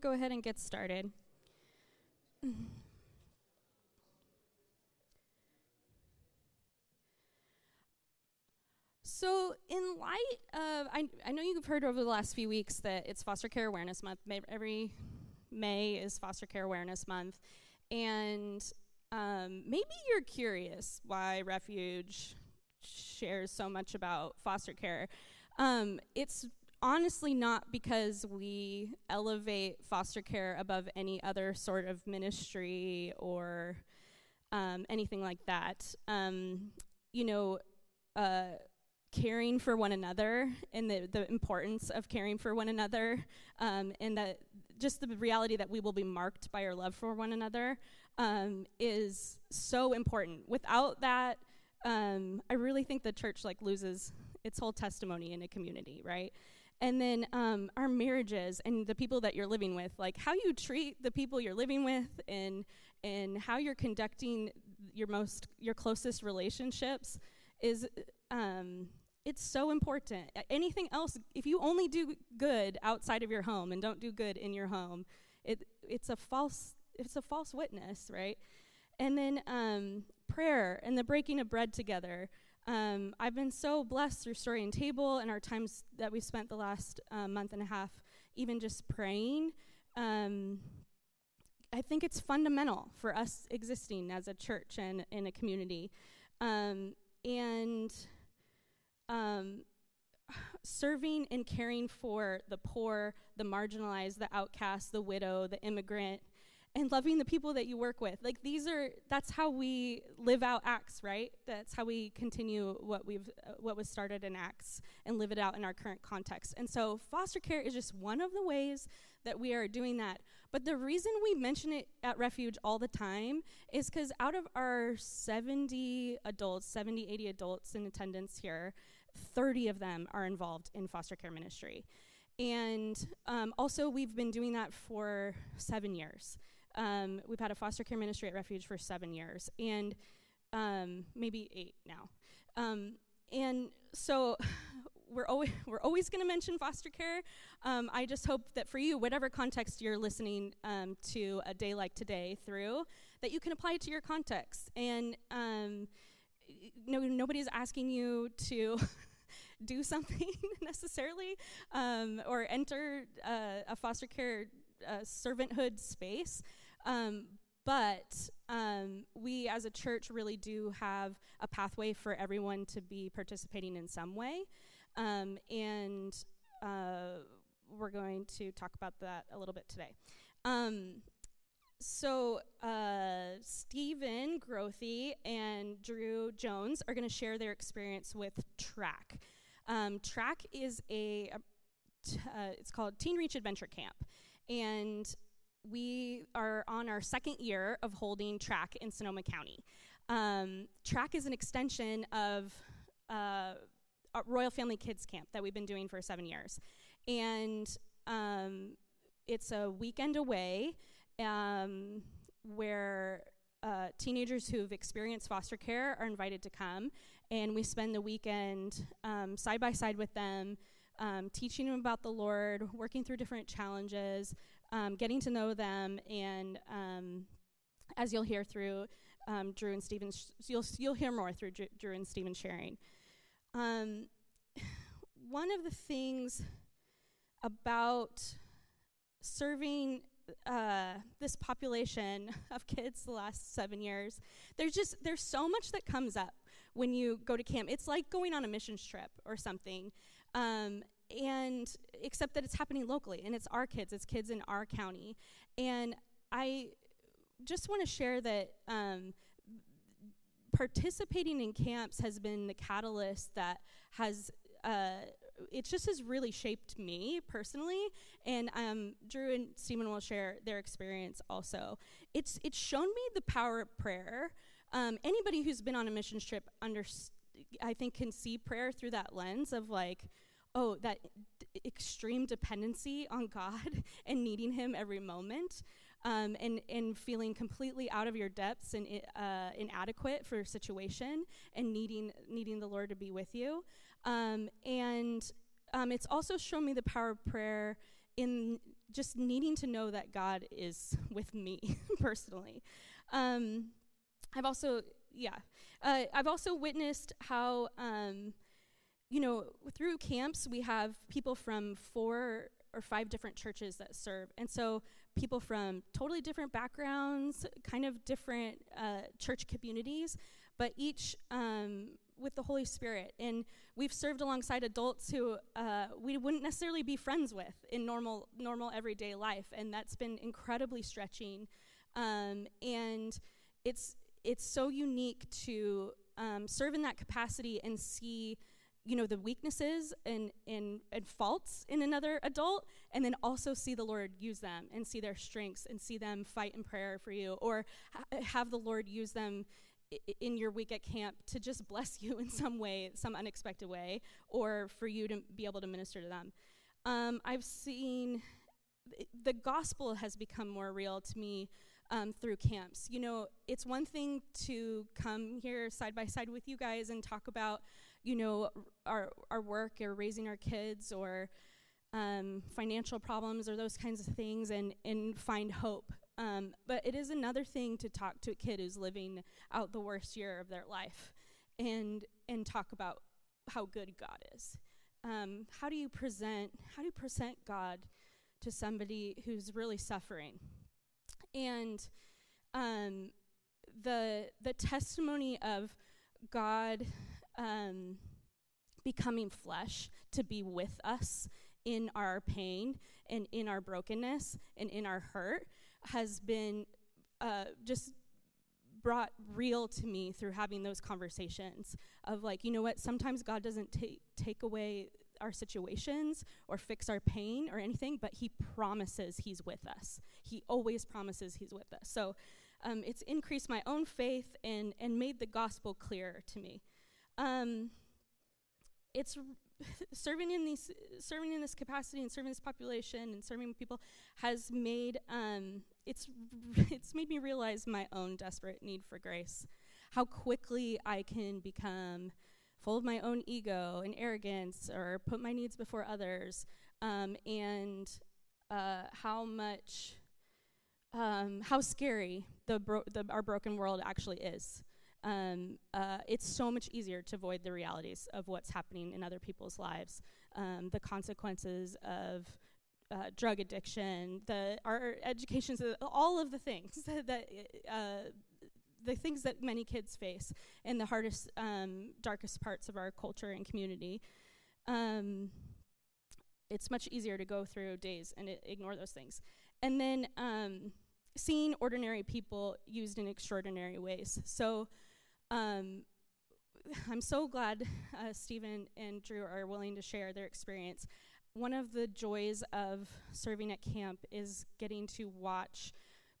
to go ahead and get started. So, in light of, I, I know you've heard over the last few weeks that it's Foster Care Awareness Month. Every May is Foster Care Awareness Month. And um, maybe you're curious why Refuge shares so much about foster care. Um, it's honestly not because we elevate foster care above any other sort of ministry or um, anything like that. Um, you know, uh, caring for one another and the, the importance of caring for one another um, and that just the reality that we will be marked by our love for one another um, is so important without that um, i really think the church like loses its whole testimony in a community right and then um, our marriages and the people that you're living with like how you treat the people you're living with and and how you're conducting your most your closest relationships is um, it's so important. Anything else, if you only do good outside of your home and don't do good in your home, it it's a false it's a false witness, right? And then um, prayer and the breaking of bread together. Um, I've been so blessed through Story and Table and our times that we spent the last uh, month and a half, even just praying. Um, I think it's fundamental for us existing as a church and in a community. Um, and um, serving and caring for the poor, the marginalized, the outcast, the widow, the immigrant, and loving the people that you work with. Like these are that's how we live out Acts, right? That's how we continue what we've uh, what was started in Acts and live it out in our current context. And so foster care is just one of the ways that we are doing that. But the reason we mention it at Refuge all the time is cuz out of our 70 adults, 70 80 adults in attendance here, 30 of them are involved in foster care ministry. And um, also, we've been doing that for seven years. Um, we've had a foster care ministry at Refuge for seven years, and um, maybe eight now. Um, and so, we're always we're always going to mention foster care. Um, I just hope that for you, whatever context you're listening um, to a day like today through, that you can apply it to your context. And um, no, nobody's asking you to do something necessarily um, or enter uh, a foster care uh, servanthood space. Um, but um, we as a church really do have a pathway for everyone to be participating in some way. Um, and uh, we're going to talk about that a little bit today. Um, so, uh, Stephen Grothy and Drew Jones are going to share their experience with TRAC. Um, TRAC is a, a t- uh, it's called Teen Reach Adventure Camp, and we are on our second year of holding TRAC in Sonoma County. Um, TRAC is an extension of uh, Royal Family Kids Camp that we've been doing for seven years, and um, it's a weekend away um, where uh, teenagers who've experienced foster care are invited to come, and we spend the weekend um, side by side with them, um, teaching them about the Lord, working through different challenges, um, getting to know them, and um, as you'll hear through um, Drew and Stephen, sh- you'll you'll hear more through Drew, Drew and Stephen sharing. Um, one of the things about serving uh, this population of kids the last seven years, there's just there's so much that comes up when you go to camp. It's like going on a missions trip or something, um, and except that it's happening locally and it's our kids, it's kids in our county, and I just want to share that. Um, participating in camps has been the catalyst that has uh, it just has really shaped me personally. And um, Drew and Stephen will share their experience also. It's it's shown me the power of prayer. Um, anybody who's been on a mission trip, under, I think, can see prayer through that lens of like, oh, that d- extreme dependency on God and needing Him every moment. Um, and, and feeling completely out of your depths and uh, inadequate for situation and needing, needing the Lord to be with you. Um, and um, it's also shown me the power of prayer in just needing to know that God is with me personally. Um, I've also, yeah, uh, I've also witnessed how, um, you know, through camps we have people from four or five different churches that serve, and so people from totally different backgrounds, kind of different uh, church communities, but each um, with the Holy Spirit. And we've served alongside adults who uh, we wouldn't necessarily be friends with in normal, normal everyday life, and that's been incredibly stretching. Um, and it's it's so unique to um, serve in that capacity and see you know the weaknesses and, and and faults in another adult and then also see the lord use them and see their strengths and see them fight in prayer for you or ha- have the lord use them in your week at camp to just bless you in some way, some unexpected way, or for you to be able to minister to them. Um, I've seen the gospel has become more real to me um, through camps. You know, it's one thing to come here side by side with you guys and talk about, you know, our our work or raising our kids or um, financial problems or those kinds of things, and and find hope um, but it is another thing to talk to a kid who's living out the worst year of their life and and talk about how good God is. Um, how do you present how do you present God to somebody who's really suffering? And um, the the testimony of God um, becoming flesh to be with us in our pain and in our brokenness and in our hurt has been uh, just brought real to me through having those conversations of like you know what? Sometimes god doesn't take take away our situations or fix our pain or anything but he promises he's with us. He always promises he's with us. So um, it's increased my own faith and and made the gospel clearer to me um, it's serving in these serving in this capacity and serving this population and serving people has made um, it's it's made me realize my own desperate need for grace. How quickly i can become full of my own ego and arrogance or put my needs before others um, and uh, how much um, how scary the, bro- the our broken world actually is um, uh, it's so much easier to avoid the realities of what's happening in other people's lives, um, the consequences of uh, drug addiction, the our education, all of the things that uh, the things that many kids face in the hardest, um, darkest parts of our culture and community. Um, it's much easier to go through days and ignore those things, and then um, seeing ordinary people used in extraordinary ways. So um, I'm so glad uh, Stephen and Drew are willing to share their experience. One of the joys of serving at camp is getting to watch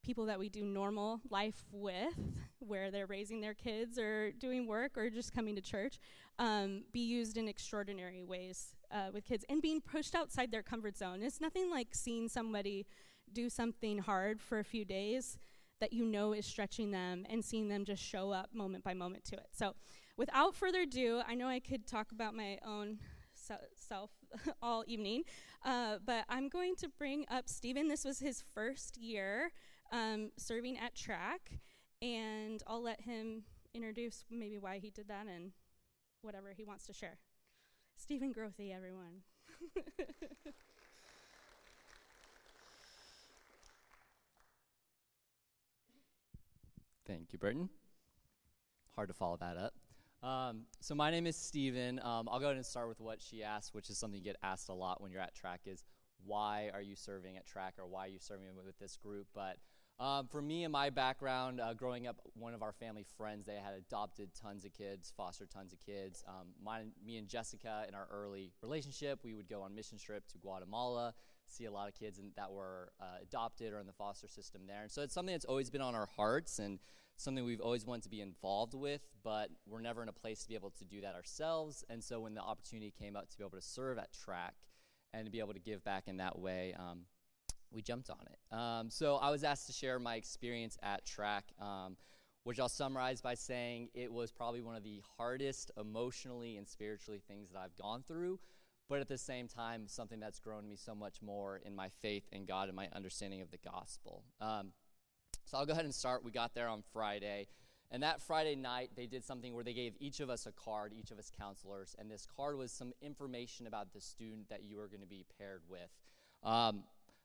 people that we do normal life with, where they're raising their kids or doing work or just coming to church, um, be used in extraordinary ways uh, with kids and being pushed outside their comfort zone. It's nothing like seeing somebody do something hard for a few days that you know is stretching them and seeing them just show up moment by moment to it. So, without further ado, I know I could talk about my own self all evening, uh, but I'm going to bring up Stephen. This was his first year um, serving at TRAC, and I'll let him introduce maybe why he did that and whatever he wants to share. Stephen Grothy, everyone. Thank you, Burton. Hard to follow that up. Um, so my name is Steven. Um, I'll go ahead and start with what she asked, which is something you get asked a lot when you're at TRAC is why are you serving at TRAC or why are you serving with this group? But um, for me and my background, uh, growing up, one of our family friends, they had adopted tons of kids, fostered tons of kids. Um, my, me and Jessica, in our early relationship, we would go on mission trip to Guatemala, see a lot of kids in, that were uh, adopted or in the foster system there. And so it's something that's always been on our hearts and something we've always wanted to be involved with, but we're never in a place to be able to do that ourselves. And so when the opportunity came up to be able to serve at TRAC and to be able to give back in that way, um, we jumped on it. Um, so I was asked to share my experience at TRAC, um, which I'll summarize by saying it was probably one of the hardest emotionally and spiritually things that I've gone through. But at the same time, something that's grown me so much more in my faith in God and my understanding of the gospel. Um, so I'll go ahead and start. We got there on Friday. And that Friday night, they did something where they gave each of us a card, each of us counselors, and this card was some information about the student that you were going to be paired with. Um,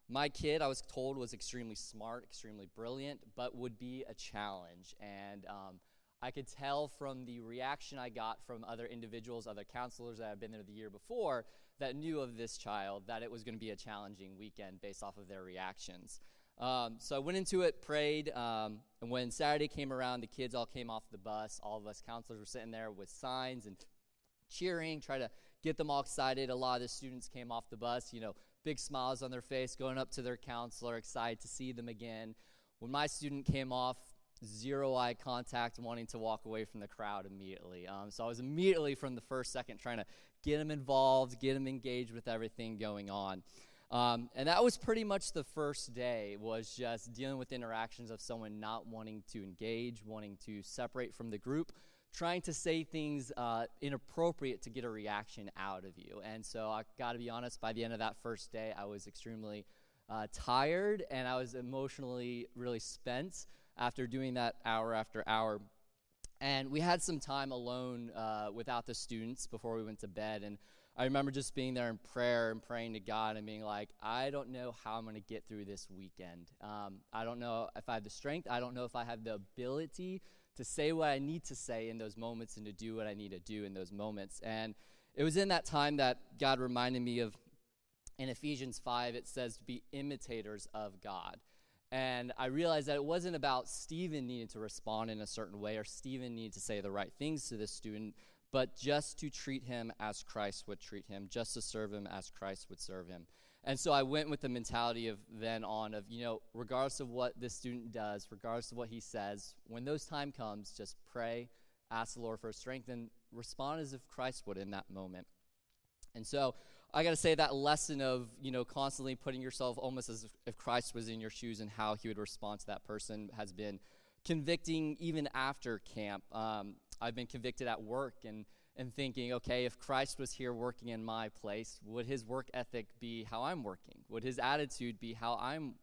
my kid, I was told, was extremely smart, extremely brilliant, but would be a challenge. And um, I could tell from the reaction I got from other individuals, other counselors that had been there the year before, that knew of this child, that it was going to be a challenging weekend based off of their reactions. Um, so I went into it, prayed, um, and when Saturday came around, the kids all came off the bus. All of us counselors were sitting there with signs and cheering, try to get them all excited. A lot of the students came off the bus, you know, big smiles on their face, going up to their counselor, excited to see them again. When my student came off, zero eye contact, wanting to walk away from the crowd immediately. Um, so I was immediately from the first second trying to get him involved, get him engaged with everything going on. Um, and that was pretty much the first day was just dealing with interactions of someone not wanting to engage wanting to separate from the group trying to say things uh, inappropriate to get a reaction out of you and so i got to be honest by the end of that first day i was extremely uh, tired and i was emotionally really spent after doing that hour after hour and we had some time alone uh, without the students before we went to bed and I remember just being there in prayer and praying to God and being like, I don't know how I'm going to get through this weekend. Um, I don't know if I have the strength. I don't know if I have the ability to say what I need to say in those moments and to do what I need to do in those moments. And it was in that time that God reminded me of in Ephesians 5, it says to be imitators of God. And I realized that it wasn't about Stephen needing to respond in a certain way or Stephen needed to say the right things to this student, but just to treat him as Christ would treat him, just to serve him as Christ would serve him. And so I went with the mentality of then on of, you know, regardless of what this student does, regardless of what he says, when those time comes, just pray, ask the Lord for strength, and respond as if Christ would in that moment. And so I got to say that lesson of, you know, constantly putting yourself almost as if Christ was in your shoes and how he would respond to that person has been convicting even after camp. Um, I've been convicted at work and, and thinking, okay, if Christ was here working in my place, would his work ethic be how I'm working? Would his attitude be how I'm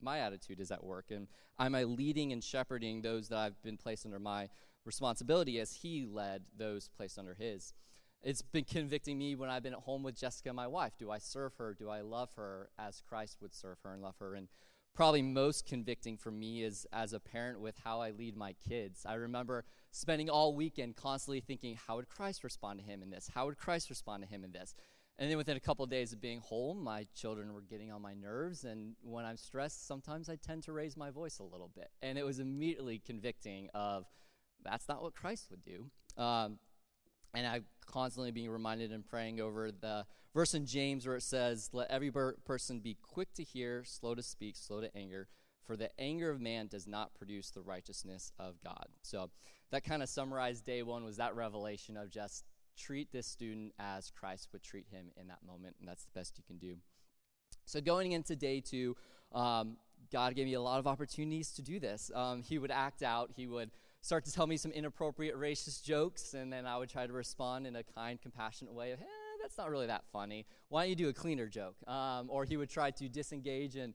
my attitude is at work? And am I leading and shepherding those that I've been placed under my responsibility as he led those placed under his? It's been convicting me when I've been at home with Jessica, my wife. Do I serve her? Do I love her as Christ would serve her and love her? And probably most convicting for me is as a parent with how I lead my kids. I remember spending all weekend constantly thinking, how would Christ respond to him in this? How would Christ respond to him in this? And then within a couple of days of being home, my children were getting on my nerves. And when I'm stressed, sometimes I tend to raise my voice a little bit. And it was immediately convicting of that's not what Christ would do. Um, and I constantly being reminded and praying over the verse in James where it says, "Let every person be quick to hear, slow to speak, slow to anger, for the anger of man does not produce the righteousness of God." So that kind of summarized day one was that revelation of just treat this student as Christ would treat him in that moment, and that's the best you can do. So going into day two, um, God gave me a lot of opportunities to do this. Um, he would act out. He would start to tell me some inappropriate racist jokes, and then I would try to respond in a kind, compassionate way hey, that's not really that funny. Why don't you do a cleaner joke? Um, or he would try to disengage and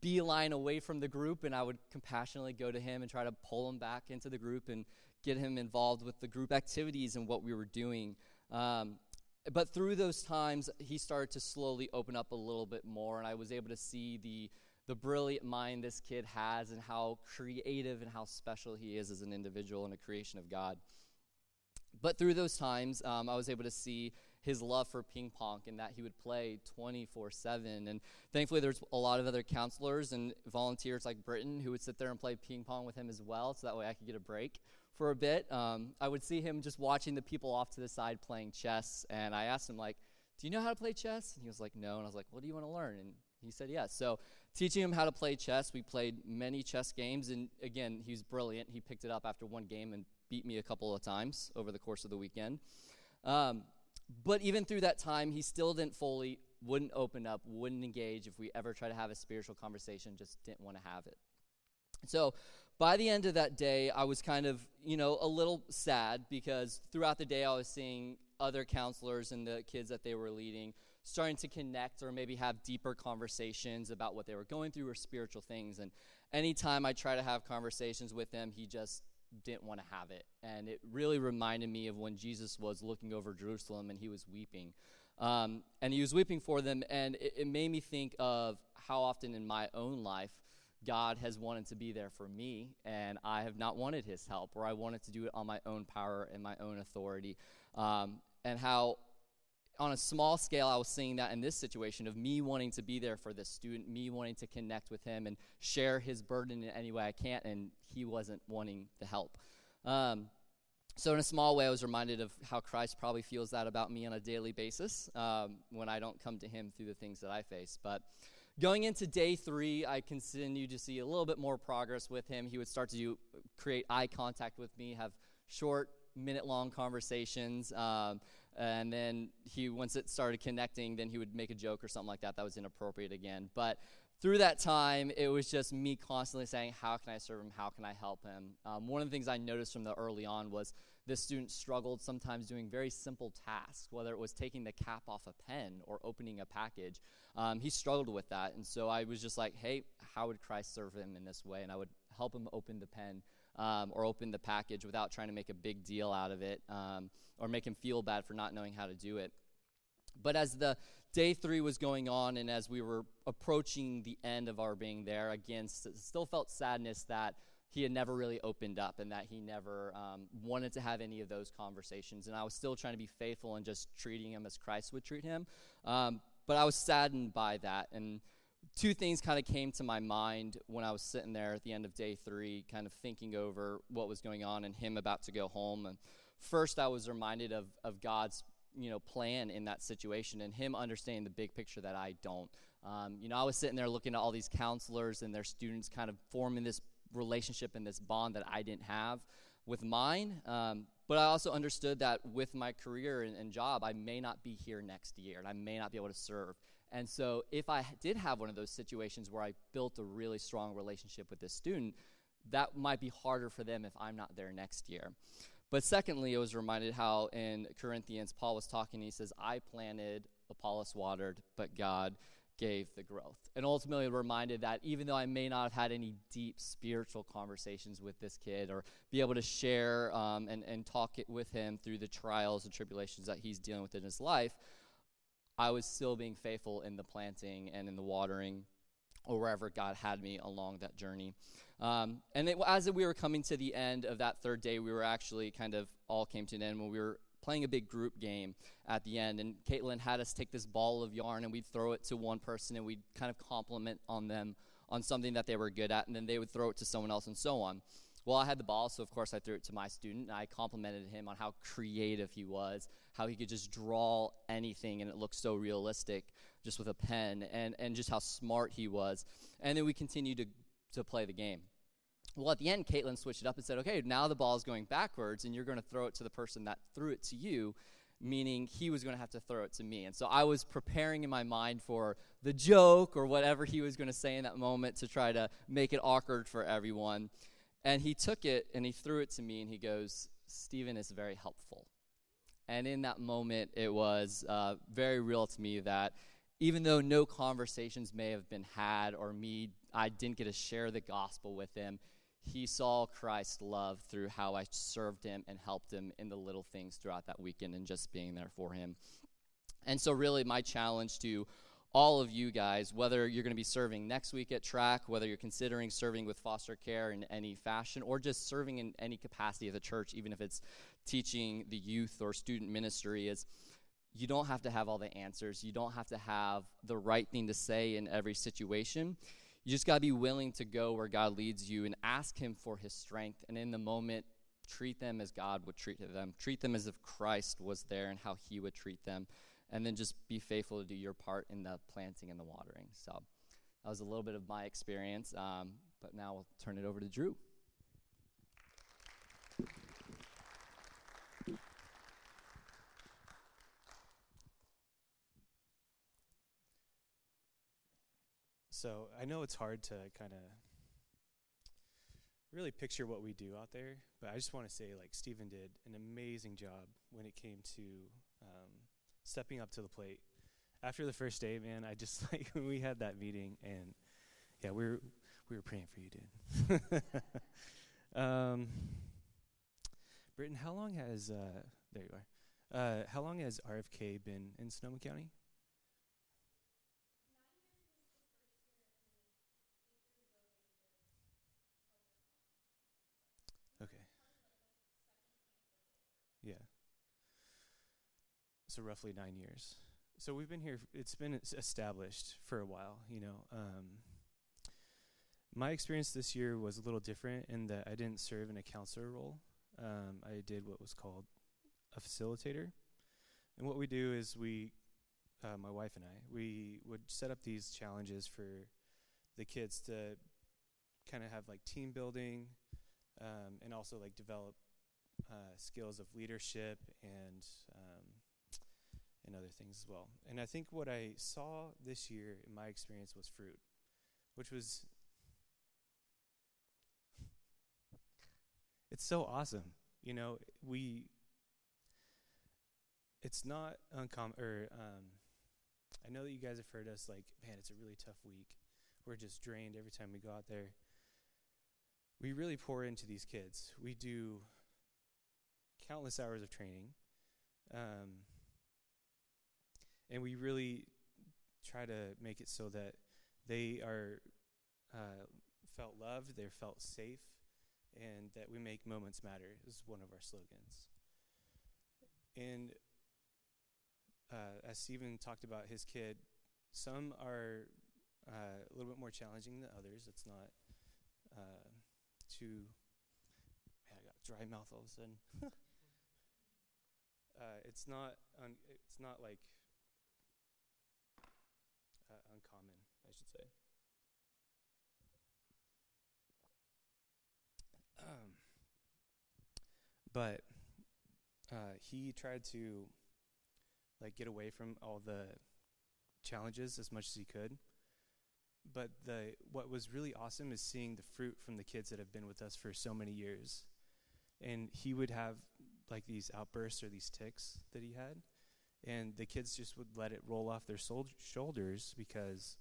beeline away from the group, and I would compassionately go to him and try to pull him back into the group and get him involved with the group activities and what we were doing. Um, but through those times, he started to slowly open up a little bit more, and I was able to see the the brilliant mind this kid has and how creative and how special he is as an individual and a creation of God. But through those times, um, I was able to see his love for ping pong and that he would play 24 7. And thankfully, there's a lot of other counselors and volunteers like Britton who would sit there and play ping pong with him as well, so that way I could get a break for a bit. Um, I would see him just watching the people off to the side playing chess, and I asked him, like, do you know how to play chess? And he was like, no. And I was like, what do you want to learn? And he said, yes. So teaching him how to play chess, we played many chess games. And again, he's brilliant. He picked it up after one game and beat me a couple of times over the course of the weekend. Um, but even through that time, he still didn't fully, wouldn't open up, wouldn't engage. If we ever try to have a spiritual conversation, just didn't want to have it. So by the end of that day, I was kind of, you know, a little sad because throughout the day I was seeing other counselors and the kids that they were leading, starting to connect or maybe have deeper conversations about what they were going through or spiritual things. And anytime I try to have conversations with him, he just didn't want to have it. And it really reminded me of when Jesus was looking over Jerusalem and he was weeping. Um, and he was weeping for them, and it, it made me think of how often in my own life God has wanted to be there for me, and I have not wanted his help, or I wanted to do it on my own power and my own authority. Um, and how, on a small scale, I was seeing that in this situation of me wanting to be there for this student, me wanting to connect with him and share his burden in any way I can, and he wasn't wanting the help. Um, so, in a small way, I was reminded of how Christ probably feels that about me on a daily basis um, when I don't come to him through the things that I face. But Going into day three, I continued to see a little bit more progress with him. He would start to do, create eye contact with me, have short, minute long conversations. Um, and then he, once it started connecting, then he would make a joke or something like that that was inappropriate again. But through that time, it was just me constantly saying, How can I serve him? How can I help him? Um, one of the things I noticed from the early on was this student struggled sometimes doing very simple tasks, whether it was taking the cap off a pen or opening a package. Um, he struggled with that. And so I was just like, hey, how would Christ serve him in this way? And I would help him open the pen um, or open the package without trying to make a big deal out of it um, or make him feel bad for not knowing how to do it. But as the day three was going on and as we were approaching the end of our being there, again, st- still felt sadness that he had never really opened up and that he never um, wanted to have any of those conversations. And I was still trying to be faithful and just treating him as Christ would treat him. Um, but I was saddened by that. And two things kind of came to my mind when I was sitting there at the end of day three, kind of thinking over what was going on and him about to go home. And first, I was reminded of, of God's you know plan in that situation and him understanding the big picture that I don't. Um, you know, I was sitting there looking at all these counselors and their students kind of forming this relationship and this bond that I didn't have with mine. Um, but I also understood that with my career and, and, job, I may not be here next year and I may not be able to serve. And so, if I did have one of those situations where I built a really strong relationship with this student, that might be harder for them if I'm not there next year. But secondly, I was reminded how in Corinthians, Paul was talking, he says, I planted, Apollos watered, but God gave the growth. And ultimately reminded that even though I may not have had any deep spiritual conversations with this kid or be able to share um, and, and talk it with him through the trials and tribulations that he's dealing with in his life, I was still being faithful in the planting and in the watering or wherever God had me along that journey. Um, and it, as we were coming to the end of that third day, we were actually kind of all came to an end when we were playing a big group game at the end. And Caitlin had us take this ball of yarn and we'd throw it to one person and we'd kind of compliment on them on something that they were good at, and then they would throw it to someone else and so on. Well, I had the ball, so of course I threw it to my student, and I complimented him on how creative he was, how he could just draw anything and it looked so realistic just with a pen, and, and just how smart he was. And then we continued to, to play the game. Well, at the end, Caitlin switched it up and said, okay, now the ball is going backwards, and you're going to throw it to the person that threw it to you, meaning he was going to have to throw it to me. And so I was preparing in my mind for the joke or whatever he was going to say in that moment to try to make it awkward for everyone. And he took it and he threw it to me, and he goes, Stephen is very helpful. And in that moment, it was uh, very real to me that even though no conversations may have been had or me, I didn't get to share the gospel with him he saw Christ's love through how I served him and helped him in the little things throughout that weekend and just being there for him. And so, really, my challenge to all of you guys, whether you're going to be serving next week at TRAC, whether you're considering serving with foster care in any fashion, or just serving in any capacity of the church, even if it's teaching the youth or student ministry, is you don't have to have all the answers. You don't have to have the right thing to say in every situation. You just got to be willing to go where God leads you and ask Him for His strength. And in the moment, treat them as God would treat them. Treat them as if Christ was there and how He would treat them. And then just be faithful to do your part in the planting and the watering. So that was a little bit of my experience. Um, but now we'll turn it over to Drew. So I know it's hard to kind of really picture what we do out there, but I just want to say, like Stephen did an amazing job when it came to um, stepping up to the plate. After the first day, man, I just like we had that meeting, and yeah, we were we were praying for you, dude. um, Britton, how long has uh, there you are? Uh, how long has RFK been in Sonoma County? Okay. Yeah. So roughly nine years. So we've been here. It's been established for a while. You know. Um, my experience this year was a little different in that I didn't serve in a counselor role. Um, I did what was called a facilitator. And what we do is we, uh, my wife and I, we would set up these challenges for the kids to kind of have like team building um, and also like develop uh, skills of leadership and um, and other things as well. And I think what I saw this year in my experience was fruit, which was it's so awesome. You know, we it's not uncommon or um I know that you guys have heard us like, man, it's a really tough week. We're just drained every time we go out there. We really pour into these kids. We do countless hours of training. Um and we really try to make it so that they are uh, felt loved, they're felt safe, and that we make moments matter is one of our slogans. And uh, as Stephen talked about his kid, some are uh, a little bit more challenging than others. It's not uh, too. Man, I got dry mouth all of a sudden. uh, it's not. It's not like uh, uncommon, I should say. Um, but uh, he tried to like get away from all the challenges as much as he could. But the what was really awesome is seeing the fruit from the kids that have been with us for so many years. And he would have like these outbursts or these ticks that he had, and the kids just would let it roll off their sol- shoulders because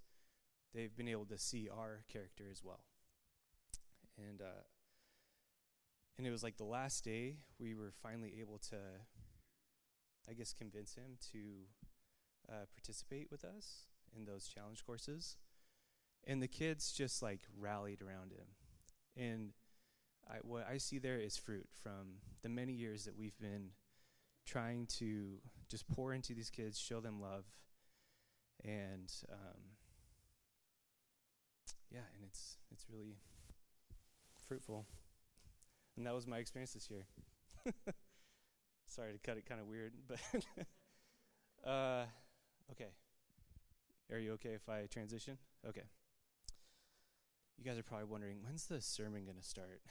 they've been able to see our character as well. And uh, and it was like the last day we were finally able to, I guess, convince him to uh, participate with us in those challenge courses. And the kids just like rallied around him. And I, what I see there is fruit from the many years that we've been trying to just pour into these kids, show them love, and um, yeah, and it's it's really fruitful. And that was my experience this year. Sorry to cut it kind of weird, but uh, okay. Are you okay if I transition? Okay. You guys are probably wondering when's the sermon going to start?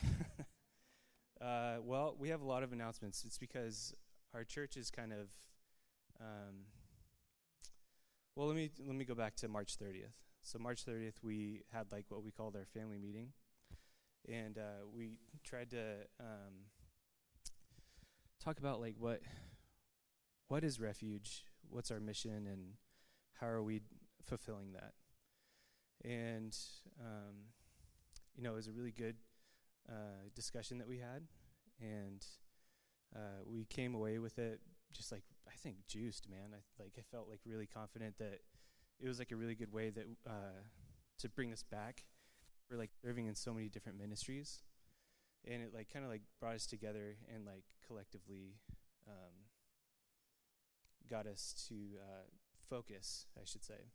uh, well, we have a lot of announcements. It's because our church is kind of. Um, well, let me let me go back to March 30th. So March 30th, we had like what we called our family meeting, and uh, we tried to um, talk about like what what is refuge, what's our mission, and how are we fulfilling that. And um, you know, it was a really good uh, discussion that we had, and uh, we came away with it just like I think juiced, man. I like I felt like really confident that it was like a really good way that uh, to bring us back. We're like serving in so many different ministries, and it like kind of like brought us together and like collectively um, got us to uh, focus, I should say.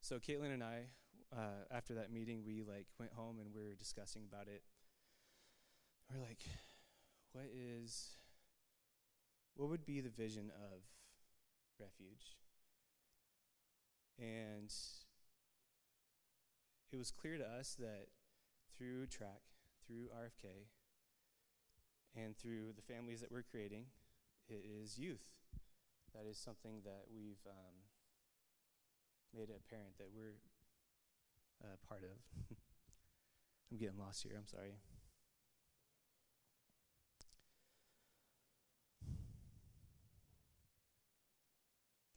So Caitlin and I, uh, after that meeting, we like went home and we were discussing about it. We're like, what is, what would be the vision of refuge? And it was clear to us that through TRAC, through RFK, and through the families that we're creating, it is youth. That is something that we've um, made it apparent that we're uh, part of. I'm getting lost here. I'm sorry.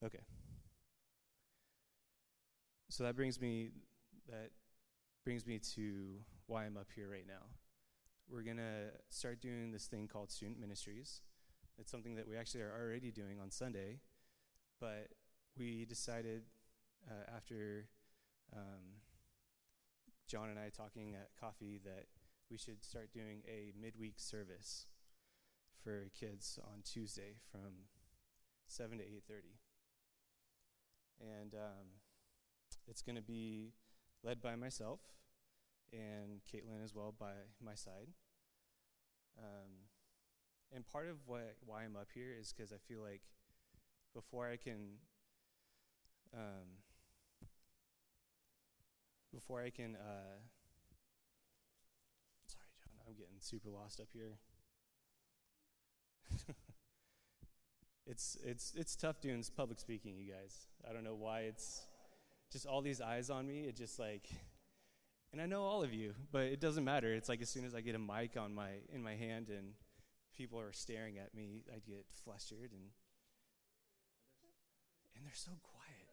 Okay. So that brings me that brings me to why I'm up here right now. We're to start doing this thing called student ministries. It's something that we actually are already doing on Sunday, but we decided uh, after um, John and I talking at coffee that we should start doing a midweek service for kids on Tuesday from 7 to 8:30. And um, it's going to be led by myself and Caitlin as well by my side. Um, and part of what, why I'm up here is because I feel like before I can, um, before I can, uh, sorry, John, I'm getting super lost up here. it's it's it's tough doing public speaking, you guys. I don't know why it's just all these eyes on me. It just like, and I know all of you, but it doesn't matter. It's like as soon as I get a mic on my in my hand and people are staring at me, I get flustered and and they're so quiet.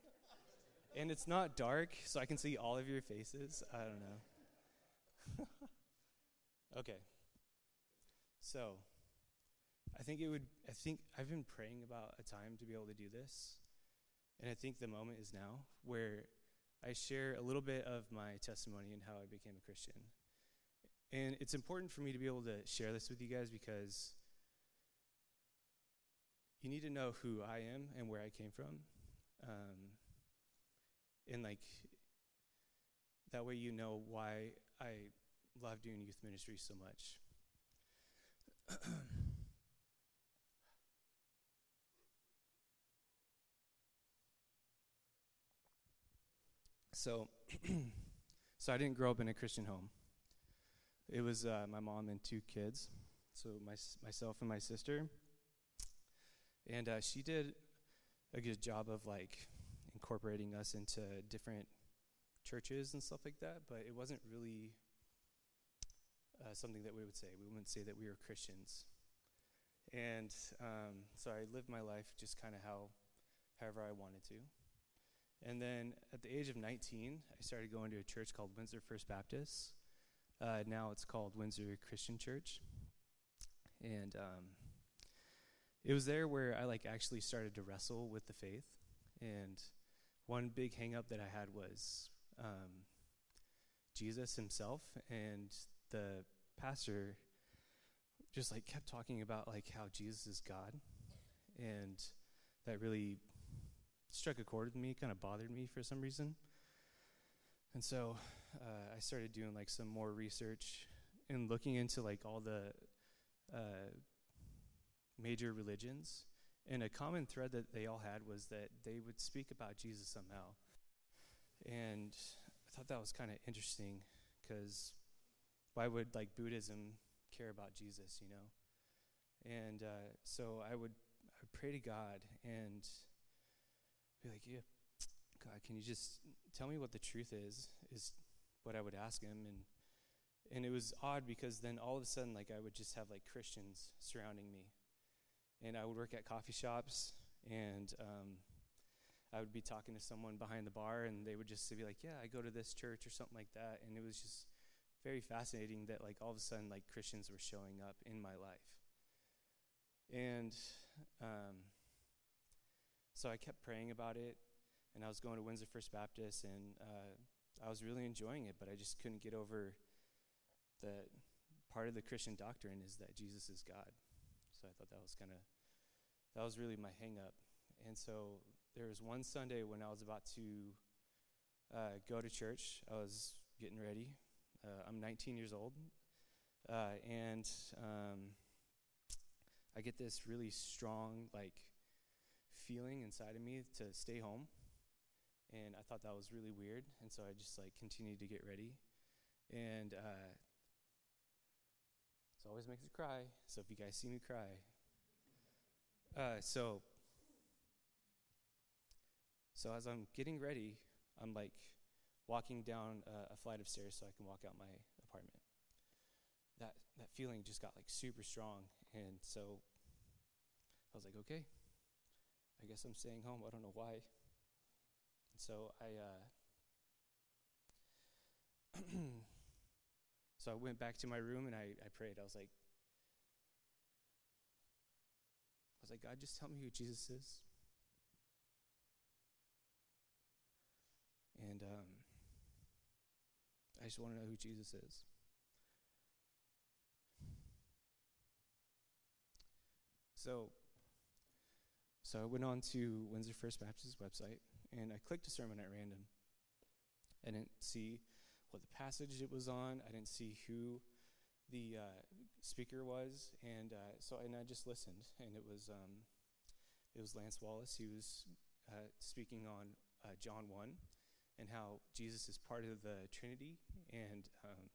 And it's not dark, so I can see all of your faces. I don't know. okay. So, I think it would I think I've been praying about a time to be able to do this. And I think the moment is now where I share a little bit of my testimony and how I became a Christian. And it's important for me to be able to share this with you guys because you need to know who I am and where I came from. Um, and like, that way you know why I love doing youth ministry so much. so, so I didn't grow up in a Christian home. It was uh, my mom and two kids, so my, myself and my sister. And uh, she did a good job of like incorporating us into different churches and stuff like that, but it wasn't really uh, something that we would say. We wouldn't say that we were Christians. And um, so I lived my life just kind of how, however I wanted to. And then at the age of 19, I started going to a church called Windsor First Baptist. Uh, now it's called Windsor Christian Church. And um, it was there where I like actually started to wrestle with the faith. And one big hangup that I had was um, Jesus himself. And the pastor just like kept talking about like how Jesus is God. And that really struck a chord with me, kind of bothered me for some reason. And so uh, I started doing like some more research and looking into like all the uh, major religions. And a common thread that they all had was that they would speak about Jesus somehow. And I thought that was kind of interesting because why would like Buddhism care about Jesus, you know? And uh, so I would, I would pray to God and be like, yeah, God, can you just tell me what the truth is? Is what I would ask him. And and it was odd because then all of a sudden, like I would just have like Christians surrounding me, and I would work at coffee shops, and um, I would be talking to someone behind the bar, and they would just be like, "Yeah, I go to this church or something like that," and it was just very fascinating that like all of a sudden like Christians were showing up in my life, and um, so I kept praying about it, and I was going to Windsor First Baptist, and uh, I was really enjoying it, but I just couldn't get over that part of the Christian doctrine is that Jesus is God. So I thought that was kind of that was really my hang up. And so there was one Sunday when I was about to uh, go to church. I was getting ready. Uh, I'm 19 years old, uh, and um, I get this really strong like feeling inside of me to stay home. And I thought that was really weird. And so I just like continued to get ready. And uh, it always makes me cry. So if you guys see me cry, uh, so so as I'm getting ready, I'm like walking down uh, a flight of stairs so I can walk out my apartment. That that feeling just got like super strong, and so I was like, okay, I guess I'm staying home. I don't know why. And so I, uh, so I went back to my room and I, I prayed. I was like, I was like, God, just tell me who Jesus is. And um, I just want to know who Jesus is. So, so I went on to Windsor First Baptist website and I clicked a sermon at random. I didn't see what the passage it was on. I didn't see who the uh, speaker was, and uh, so and I just listened. And it was um, it was Lance Wallace. He was uh, speaking on uh, John one, and how Jesus is part of the Trinity, and um,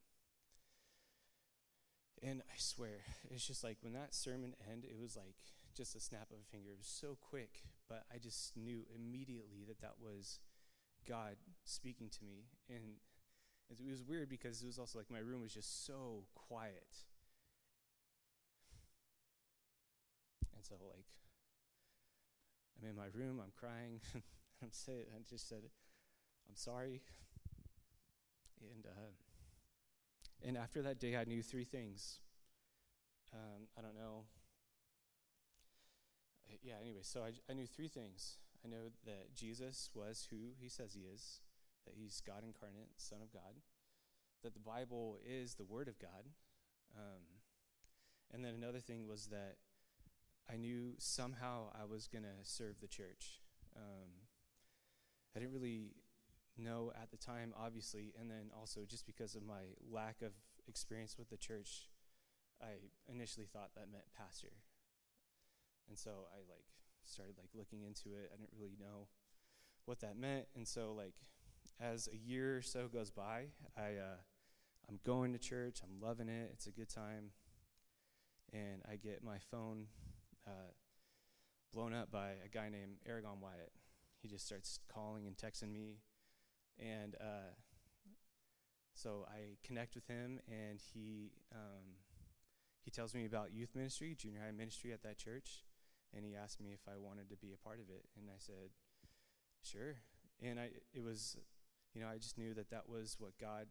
and I swear, it's just like when that sermon ended, it was like just a snap of a finger. It was so quick, but I just knew immediately that that was God speaking to me. And it was weird because it was also like my room was just so quiet. And so, like, I'm in my room, I'm crying, and I'm saying, I just said, I'm sorry. And, uh, and after that day, I knew three things. Um, I don't know. Yeah, anyway, so I, I knew three things. I know that Jesus was who he says he is, that he's God incarnate, Son of God, that the Bible is the Word of God. Um, and then another thing was that I knew somehow I was going to serve the church. Um, I didn't really know at the time, obviously, and then also just because of my lack of experience with the church, I initially thought that meant pastor. And so I like started like looking into it. I didn't really know what that meant, and so like as a year or so goes by, I uh, I'm going to church. I'm loving it. It's a good time, and I get my phone uh, blown up by a guy named Aragon Wyatt. He just starts calling and texting me and uh, so I connect with him, and he um, he tells me about youth ministry, junior high ministry at that church, and he asked me if I wanted to be a part of it, and I said, sure. And I it was, you know, I just knew that that was what God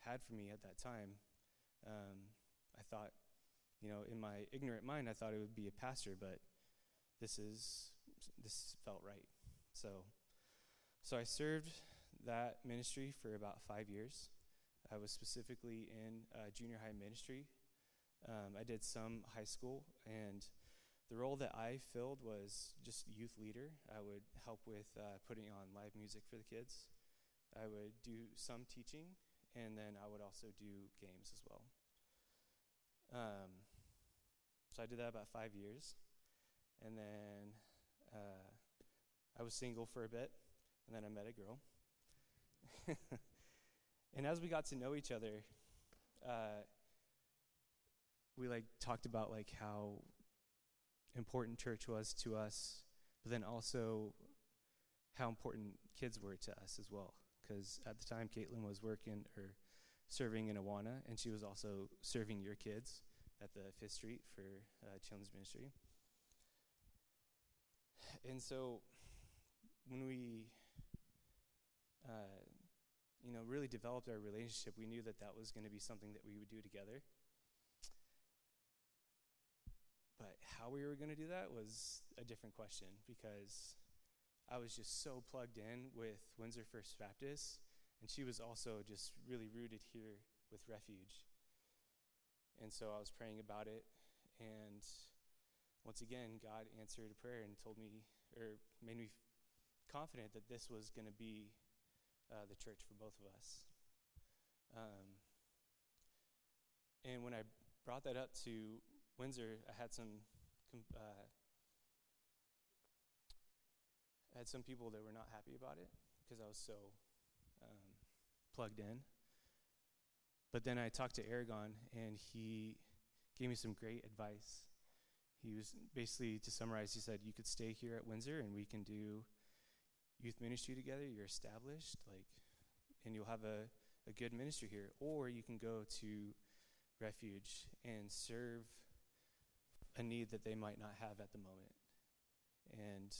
had for me at that time. Um, I thought, you know, in my ignorant mind, I thought it would be a pastor, but this is this felt right. So, so I served that ministry for about five years. I was specifically in uh, junior high ministry. Um, I did some high school, and the role that I filled was just youth leader. I would help with uh, putting on live music for the kids. I would do some teaching, and then I would also do games as well. Um, so I did that about five years, and then uh, I was single for a bit, and then I met a girl. and as we got to know each other, uh, we like talked about like how important church was to us, but then also how important kids were to us as well. Because at the time, Caitlin was working or serving in Awana, and she was also serving your kids at the Fifth Street for uh, Children's Ministry. And so when we uh, you know, really developed our relationship, we knew that that was going to be something that we would do together. But how we were going to do that was a different question because I was just so plugged in with Windsor First Baptist, and she was also just really rooted here with Refuge. And so I was praying about it, and once again, God answered a prayer and told me, or made me confident that this was going to be uh, the church for both of us. Um, and when I brought that up to Windsor, I had some uh, I had some people that were not happy about it because I was so um, plugged in. But then I talked to Aragon, and he gave me some great advice. He was basically, to summarize, he said, You could stay here at Windsor, and we can do youth ministry together, you're established, like, and you'll have a, a good ministry here. Or you can go to Refuge and serve a need that they might not have at the moment. And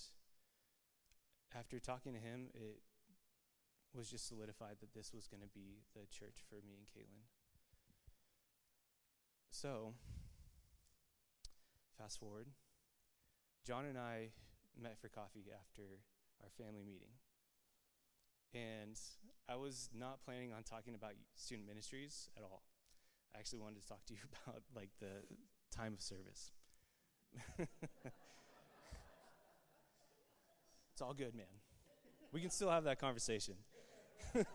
after talking to him, it was just solidified that this was going to be the church for me and Caitlin. So, fast forward. John and I met for coffee after our family meeting. And I was not planning on talking about student ministries at all. I actually wanted to talk to you about like the time of service. It's all good, man. We can still have that conversation.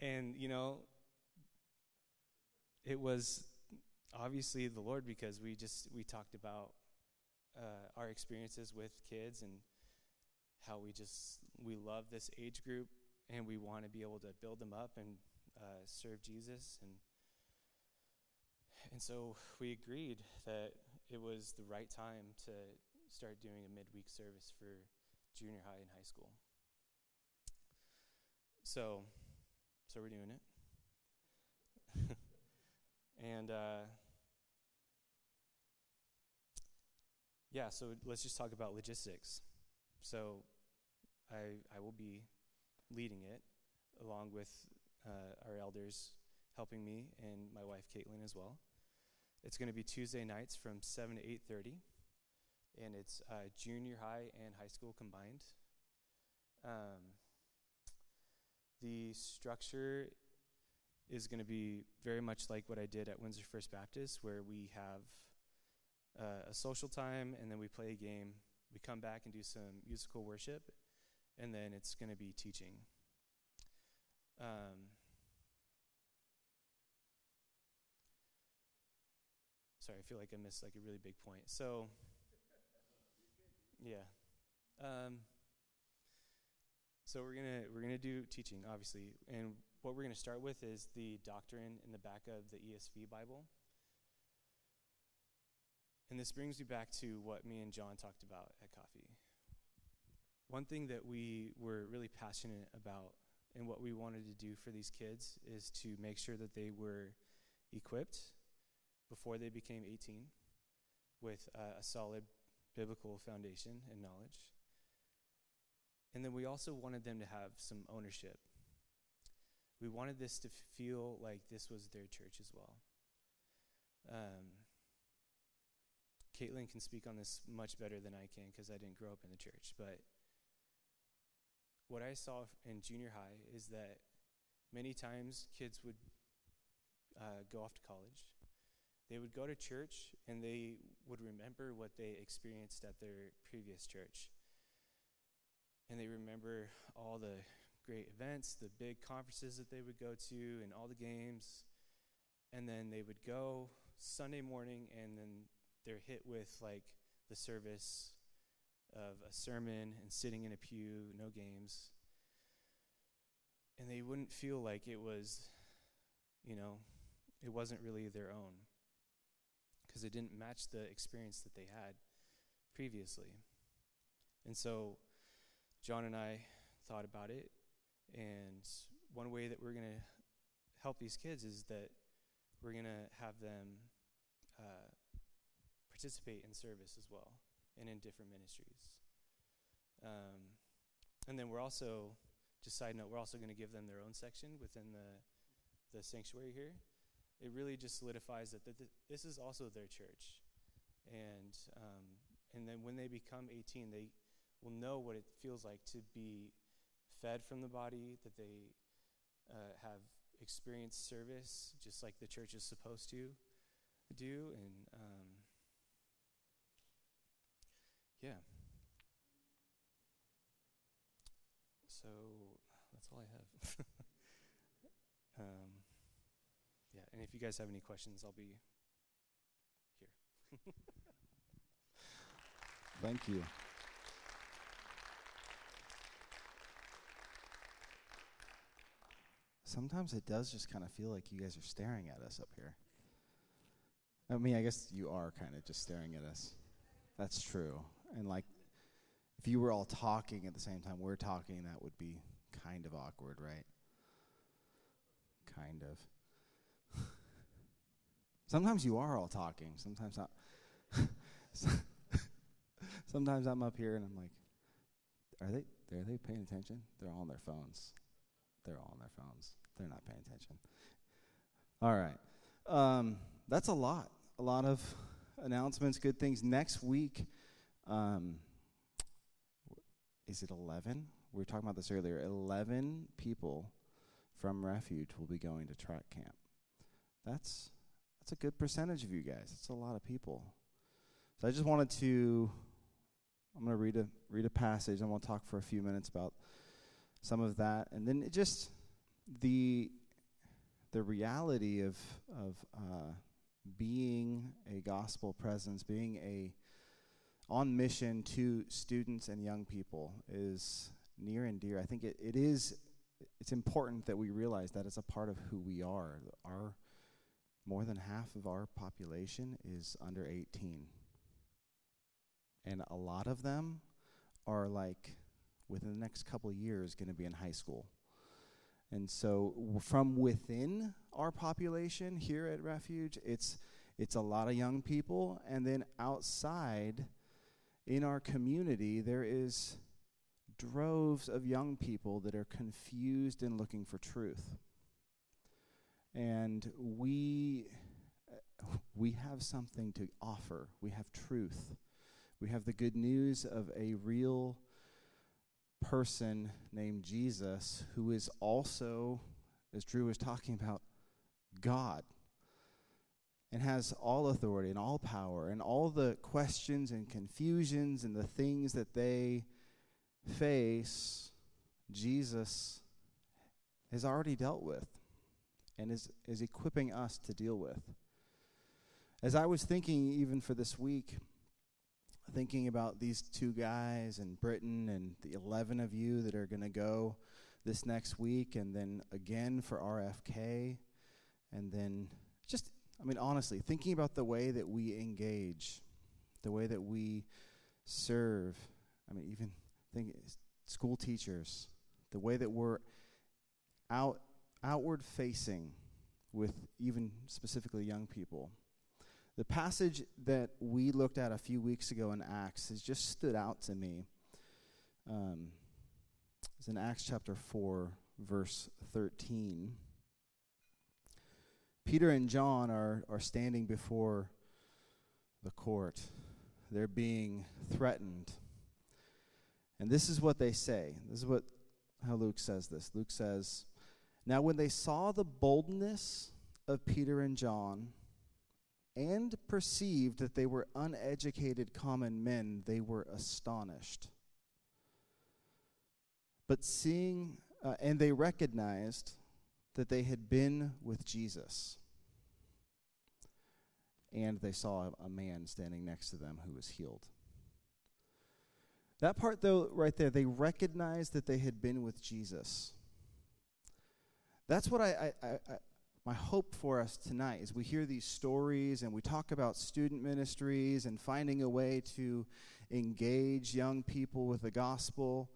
and, you know, it was obviously the Lord because we just we talked about uh, our experiences with kids and how we just we love this age group and we want to be able to build them up and uh, serve Jesus and and so we agreed that it was the right time to start doing a midweek service for junior high and high school. So, so we're doing it. and uh, yeah, so let's just talk about logistics. So, I I will be leading it along with uh, our elders helping me and my wife Caitlin as well. It's going to be Tuesday nights from 7 to 8:30, and it's uh, junior high and high school combined. Um, the structure is going to be very much like what I did at Windsor First Baptist, where we have uh, a social time and then we play a game. We come back and do some musical worship, and then it's going to be teaching. Um, sorry, I feel like I missed like a really big point. So, yeah. Um, so we're gonna we're gonna do teaching, obviously, and what we're gonna start with is the doctrine in the back of the ESV Bible. And this brings me back to what me and John talked about at coffee. One thing that we were really passionate about and what we wanted to do for these kids is to make sure that they were equipped before they became 18 with uh, a solid biblical foundation and knowledge. And then we also wanted them to have some ownership. We wanted this to feel like this was their church as well. Um, Caitlin can speak on this much better than I can because I didn't grow up in the church. But what I saw in junior high is that many times kids would uh, go off to college they would go to church and they would remember what they experienced at their previous church. And they remember all the great events, the big conferences that they would go to, and all the games. And then they would go Sunday morning, and then they're hit with like the service of a sermon and sitting in a pew, no games. And they wouldn't feel like it was, you know, it wasn't really their own because it didn't match the experience that they had previously. And so John and I thought about it, and one way that we're going to help these kids is that we're going to have them uh, participate in service as well and in different ministries. Um, and then we're also, just side note, we're also going to give them their own section within the, the sanctuary here it really just solidifies that th- this is also their church. And, um, and then when they become 18, they will know what it feels like to be fed from the body, that they uh, have experienced service just like the church is supposed to do. And um, yeah. So that's all I have. um, yeah, and if you guys have any questions, I'll be here. Thank you. Sometimes it does just kind of feel like you guys are staring at us up here. I mean, I guess you are kind of just staring at us. That's true. And like, if you were all talking at the same time we're talking, that would be kind of awkward, right? Kind of. Sometimes you are all talking. Sometimes not. sometimes I'm up here and I'm like, are they are they paying attention? They're all on their phones. They're all on their phones. They're not paying attention. All right. Um, that's a lot. A lot of announcements, good things. Next week, um, is it 11? We were talking about this earlier. 11 people from Refuge will be going to TRAC camp. That's that's a good percentage of you guys. That's a lot of people. So I just wanted to I'm going to read a read a passage. I want to talk for a few minutes about some of that, and then it just the the reality of of uh, being a gospel presence, being a on mission to students and young people is near and dear. I think it, it is it's important that we realize that it's a part of who we are. Our more than half of our population is under 18 and a lot of them are like within the next couple years going to be in high school. And so from within our population here at Refuge, it's it's a lot of young people and then outside in our community there is droves of young people that are confused and looking for truth. And we we have something to offer. We have truth we have the good news of a real person named Jesus who is also, as Drew was talking about, God and has all authority and all power and all the questions and confusions and the things that they face, Jesus has already dealt with and is, is equipping us to deal with. As I was thinking, even for this week, thinking about these two guys and Britain and the 11 of you that are going to go this next week, and then again for RFK, and then just, I mean, honestly, thinking about the way that we engage, the way that we serve. I mean, even think school teachers, the way that we're out outward facing with even specifically young people. The passage that we looked at a few weeks ago in Acts has just stood out to me. Um, it's in Acts chapter 4, verse 13. Peter and John are, are standing before the court. They're being threatened. And this is what they say. This is what how Luke says this. Luke says, Now when they saw the boldness of Peter and John, and perceived that they were uneducated common men, they were astonished. But seeing, uh, and they recognized that they had been with Jesus. And they saw a, a man standing next to them who was healed. That part, though, right there, they recognized that they had been with Jesus. That's what I, I, I, my hope for us tonight is we hear these stories and we talk about student ministries and finding a way to engage young people with the gospel.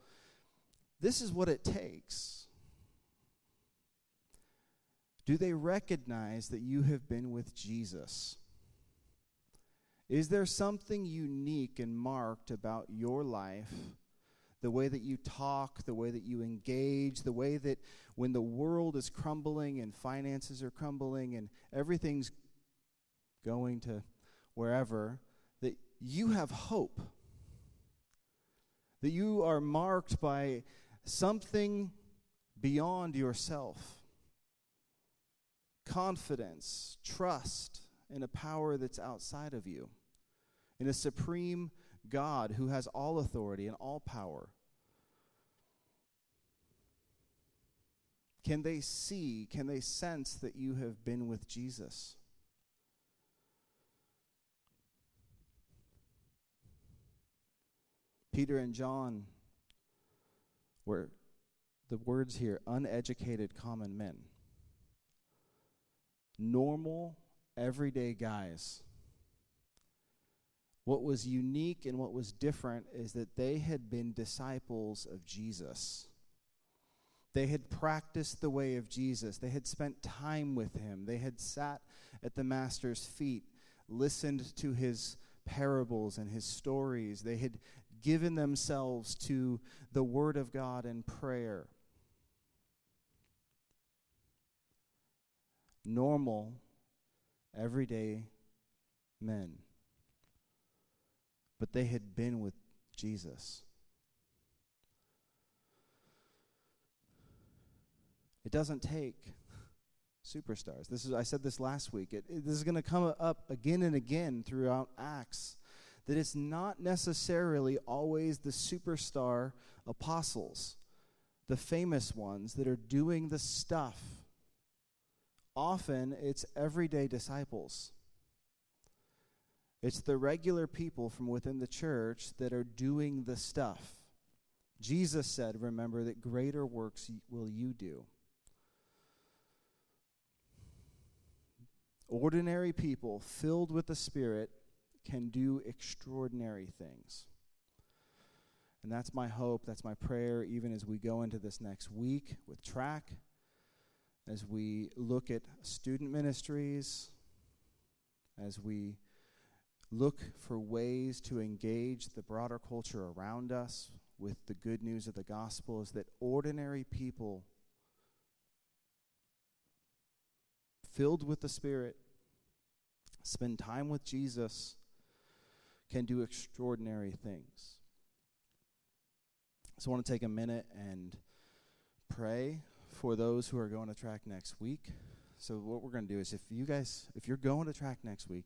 This is what it takes. Do they recognize that you have been with Jesus? Is there something unique and marked about your life the way that you talk, the way that you engage, the way that when the world is crumbling and finances are crumbling and everything's going to wherever, that you have hope. That you are marked by something beyond yourself confidence, trust in a power that's outside of you, in a supreme God who has all authority and all power. Can they see, can they sense that you have been with Jesus? Peter and John were the words here uneducated common men. Normal, everyday guys what was unique and what was different is that they had been disciples of Jesus. They had practiced the way of Jesus. They had spent time with him. They had sat at the Master's feet, listened to his parables and his stories. They had given themselves to the Word of God and prayer. Normal, everyday men. But they had been with Jesus. It doesn't take superstars. This is I said this last week. It, it, this is going to come up again and again throughout Acts that it's not necessarily always the superstar apostles, the famous ones that are doing the stuff. Often it's everyday disciples. It's the regular people from within the church that are doing the stuff. Jesus said, remember, that greater works will you do. Ordinary people filled with the Spirit can do extraordinary things. And that's my hope, that's my prayer, even as we go into this next week with TRAC, as we look at student ministries, as we look for ways to engage the broader culture around us with the good news of the gospel, is that ordinary people filled with the Spirit, spend time with Jesus, can do extraordinary things. So I want to take a minute and pray for those who are going to TRAC next week. So what we're going to do is if you guys if you're going to TRAC next week,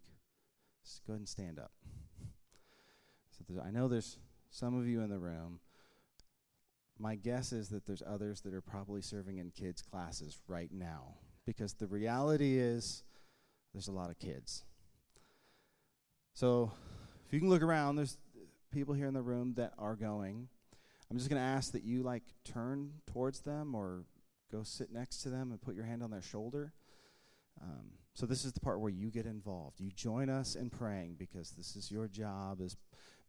just go ahead and stand up. So I know there's some of you in the room. My guess is that there's others that are probably serving in kids classes right now because the reality is there's a lot of kids. So if you can look around, there's people here in the room that are going. I'm just going to ask that you like turn towards them or go sit next to them and put your hand on their shoulder. Um, so this is the part where you get involved. You join us in praying because this is your job as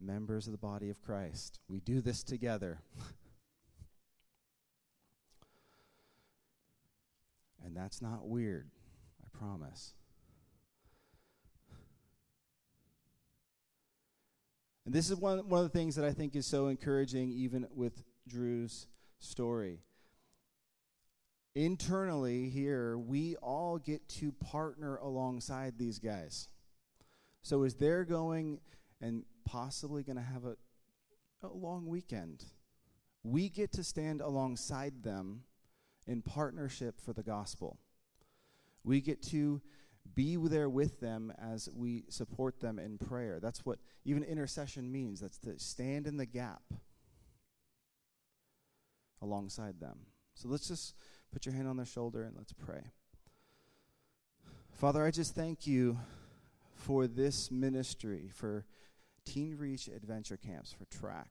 members of the body of Christ. We do this together. And that's not weird, I promise. And this is one, one of the things that I think is so encouraging, even with Drew's story. Internally, here, we all get to partner alongside these guys. So, as they're going and possibly going to have a, a long weekend, we get to stand alongside them in partnership for the gospel. We get to be there with them as we support them in prayer. That's what even intercession means. That's to stand in the gap alongside them. So let's just put your hand on their shoulder and let's pray. Father, I just thank you for this ministry, for Teen Reach Adventure Camps, for TRAC,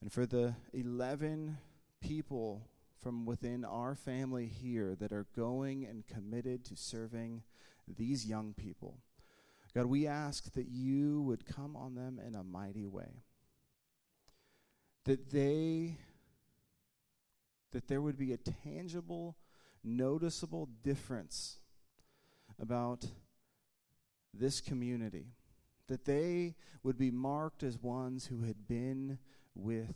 and for the 11 people from within our family here that are going and committed to serving these young people. God, we ask that you would come on them in a mighty way. That they that there would be a tangible, noticeable difference about this community. That they would be marked as ones who had been with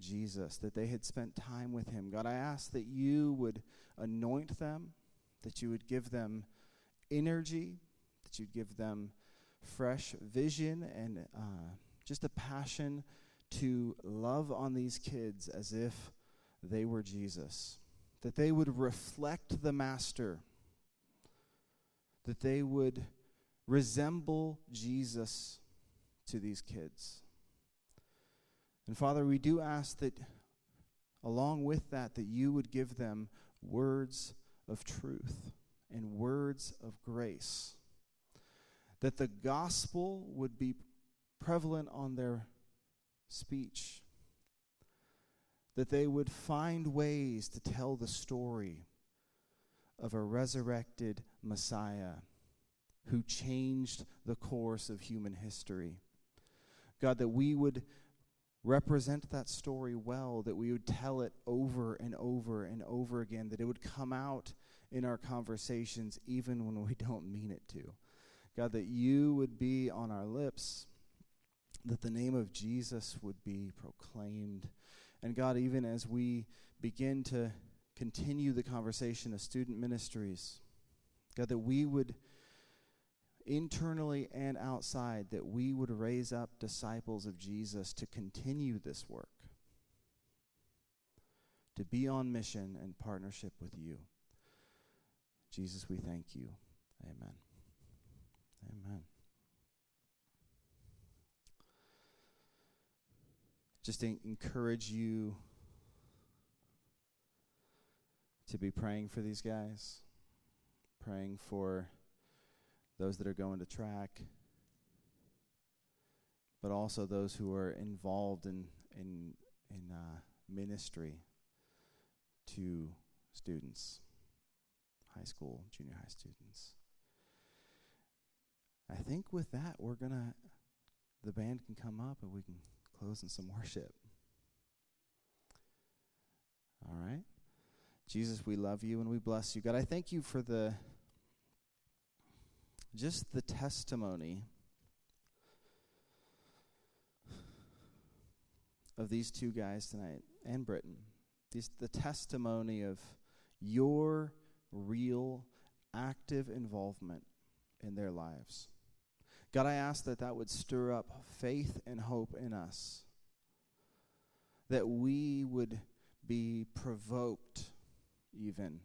Jesus, that they had spent time with him. God, I ask that you would anoint them, that you would give them energy, that you'd give them fresh vision and uh, just a passion to love on these kids as if they were Jesus, that they would reflect the Master, that they would resemble Jesus to these kids. And Father, we do ask that along with that, that you would give them words of truth and words of grace. That the gospel would be prevalent on their speech. That they would find ways to tell the story of a resurrected Messiah who changed the course of human history. God, that we would represent that story well, that we would tell it over and over and over again, that it would come out in our conversations even when we don't mean it to. God, that you would be on our lips, that the name of Jesus would be proclaimed. And God, even as we begin to continue the conversation of student ministries, God, that we would internally and outside, that we would raise up disciples of Jesus to continue this work, to be on mission and partnership with you. Jesus, we thank you. Amen. Amen. Just en- encourage you to be praying for these guys, praying for those that are going to TRAC, but also those who are involved in in in uh, ministry to students, high school, junior high students. I think with that we're gonna the band can come up and we can close in some worship. All right. Jesus, we love you and we bless you. God, I thank you for the just the testimony of these two guys tonight and Britain. These, the testimony of your real active involvement in their lives. God, I ask that that would stir up faith and hope in us. That we would be provoked even